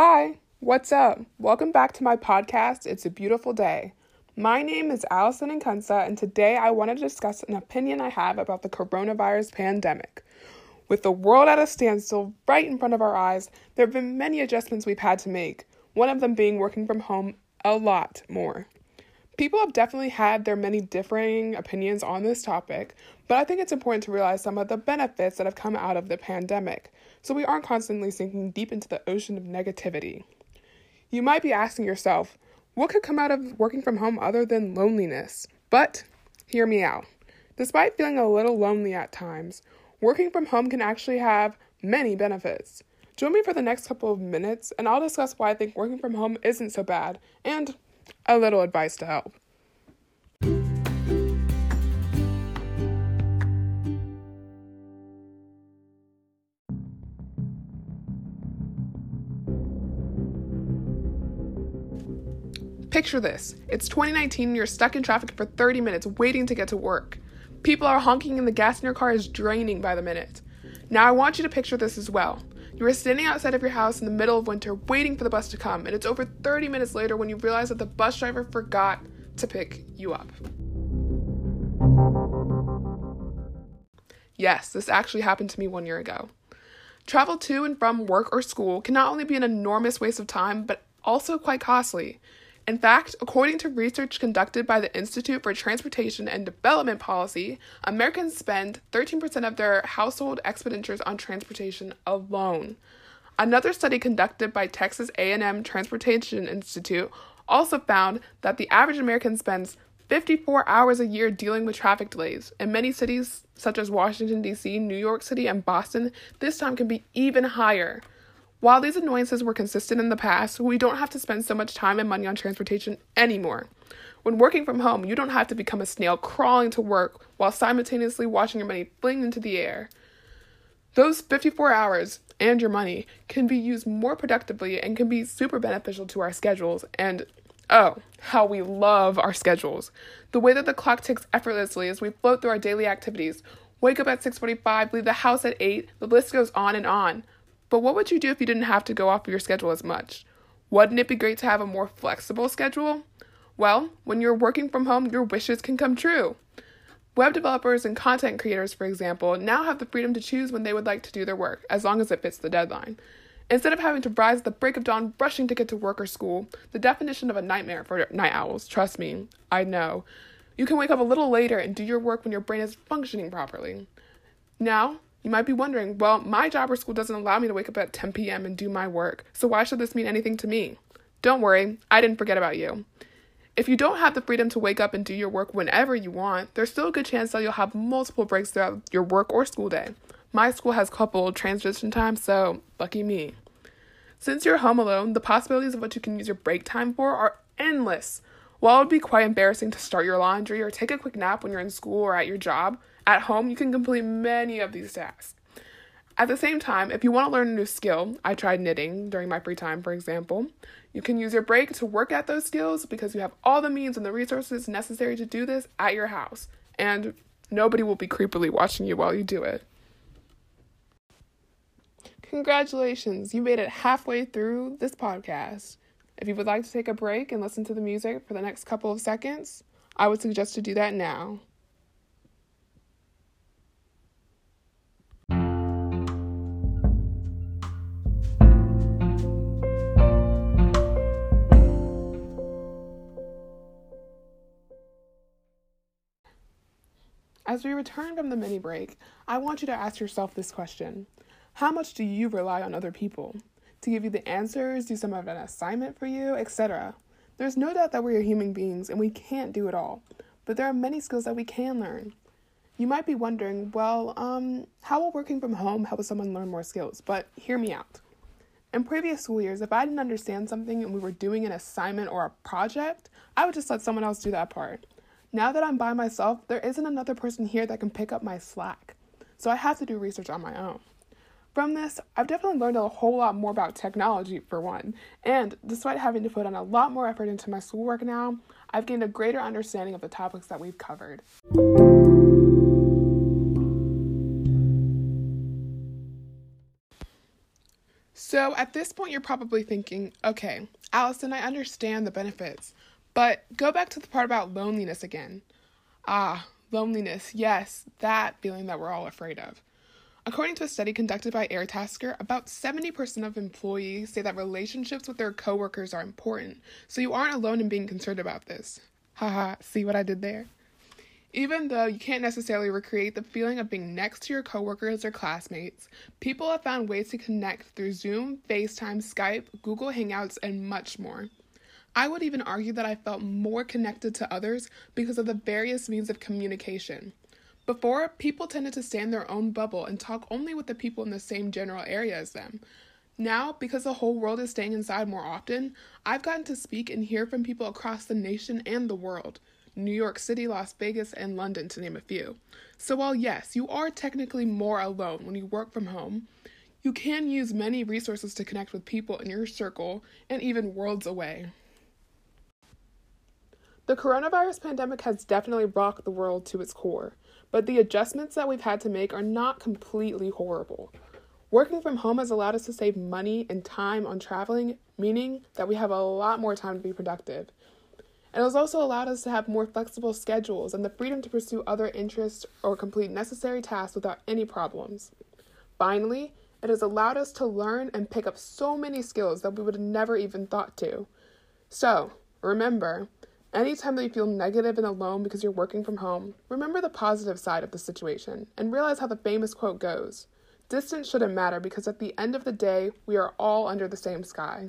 Hi, what's up? Welcome back to my podcast, It's a Beautiful Day. My name is Allison Inkunsa, and today I want to discuss an opinion I have about the coronavirus pandemic. With the world at a standstill right in front of our eyes, there have been many adjustments we've had to make, one of them being working from home a lot more. People have definitely had their many differing opinions on this topic, but I think it's important to realize some of the benefits that have come out of the pandemic, so we aren't constantly sinking deep into the ocean of negativity. You might be asking yourself, what could come out of working from home other than loneliness? But hear me out. Despite feeling a little lonely at times, working from home can actually have many benefits. Join me for the next couple of minutes, and I'll discuss why I think working from home isn't so bad and a little advice to help. Picture this it's 2019 and you're stuck in traffic for 30 minutes waiting to get to work. People are honking and the gas in your car is draining by the minute. Now, I want you to picture this as well. You are standing outside of your house in the middle of winter waiting for the bus to come, and it's over 30 minutes later when you realize that the bus driver forgot to pick you up. Yes, this actually happened to me one year ago. Travel to and from work or school can not only be an enormous waste of time, but also quite costly. In fact, according to research conducted by the Institute for Transportation and Development Policy, Americans spend 13% of their household expenditures on transportation alone. Another study conducted by Texas A&M Transportation Institute also found that the average American spends 54 hours a year dealing with traffic delays. In many cities such as Washington D.C., New York City, and Boston, this time can be even higher. While these annoyances were consistent in the past, we don't have to spend so much time and money on transportation anymore. When working from home, you don't have to become a snail crawling to work while simultaneously watching your money fling into the air. Those 54 hours and your money can be used more productively and can be super beneficial to our schedules. And oh, how we love our schedules. The way that the clock ticks effortlessly as we float through our daily activities. Wake up at 6:45, leave the house at 8, the list goes on and on. But what would you do if you didn't have to go off of your schedule as much? Wouldn't it be great to have a more flexible schedule? Well, when you're working from home, your wishes can come true. Web developers and content creators, for example, now have the freedom to choose when they would like to do their work, as long as it fits the deadline. Instead of having to rise at the break of dawn rushing to get to work or school, the definition of a nightmare for night owls, trust me, I know. You can wake up a little later and do your work when your brain is functioning properly. Now, you might be wondering, well, my job or school doesn't allow me to wake up at 10 p.m. and do my work, so why should this mean anything to me? Don't worry, I didn't forget about you. If you don't have the freedom to wake up and do your work whenever you want, there's still a good chance that you'll have multiple breaks throughout your work or school day. My school has coupled transition times, so lucky me. Since you're home alone, the possibilities of what you can use your break time for are endless. While it would be quite embarrassing to start your laundry or take a quick nap when you're in school or at your job, at home, you can complete many of these tasks. At the same time, if you want to learn a new skill, I tried knitting during my free time, for example. You can use your break to work at those skills because you have all the means and the resources necessary to do this at your house, and nobody will be creepily watching you while you do it. Congratulations, you made it halfway through this podcast. If you would like to take a break and listen to the music for the next couple of seconds, I would suggest to do that now. As we return from the mini break, I want you to ask yourself this question How much do you rely on other people? To give you the answers, do some of an assignment for you, etc. There's no doubt that we are human beings and we can't do it all, but there are many skills that we can learn. You might be wondering, well, um, how will working from home help someone learn more skills? But hear me out. In previous school years, if I didn't understand something and we were doing an assignment or a project, I would just let someone else do that part. Now that I'm by myself, there isn't another person here that can pick up my slack. So I have to do research on my own. From this, I've definitely learned a whole lot more about technology, for one. And despite having to put in a lot more effort into my schoolwork now, I've gained a greater understanding of the topics that we've covered. So, at this point, you're probably thinking, okay, Allison, I understand the benefits, but go back to the part about loneliness again. Ah, loneliness, yes, that feeling that we're all afraid of. According to a study conducted by Airtasker, about 70% of employees say that relationships with their coworkers are important, so you aren't alone in being concerned about this. Haha, see what I did there? Even though you can't necessarily recreate the feeling of being next to your coworkers or classmates, people have found ways to connect through Zoom, FaceTime, Skype, Google Hangouts, and much more. I would even argue that I felt more connected to others because of the various means of communication. Before, people tended to stay in their own bubble and talk only with the people in the same general area as them. Now, because the whole world is staying inside more often, I've gotten to speak and hear from people across the nation and the world. New York City, Las Vegas, and London, to name a few. So, while yes, you are technically more alone when you work from home, you can use many resources to connect with people in your circle and even worlds away. The coronavirus pandemic has definitely rocked the world to its core, but the adjustments that we've had to make are not completely horrible. Working from home has allowed us to save money and time on traveling, meaning that we have a lot more time to be productive. It has also allowed us to have more flexible schedules and the freedom to pursue other interests or complete necessary tasks without any problems. Finally, it has allowed us to learn and pick up so many skills that we would have never even thought to. So, remember, anytime that you feel negative and alone because you're working from home, remember the positive side of the situation and realize how the famous quote goes Distance shouldn't matter because at the end of the day, we are all under the same sky.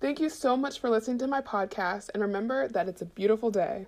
Thank you so much for listening to my podcast, and remember that it's a beautiful day.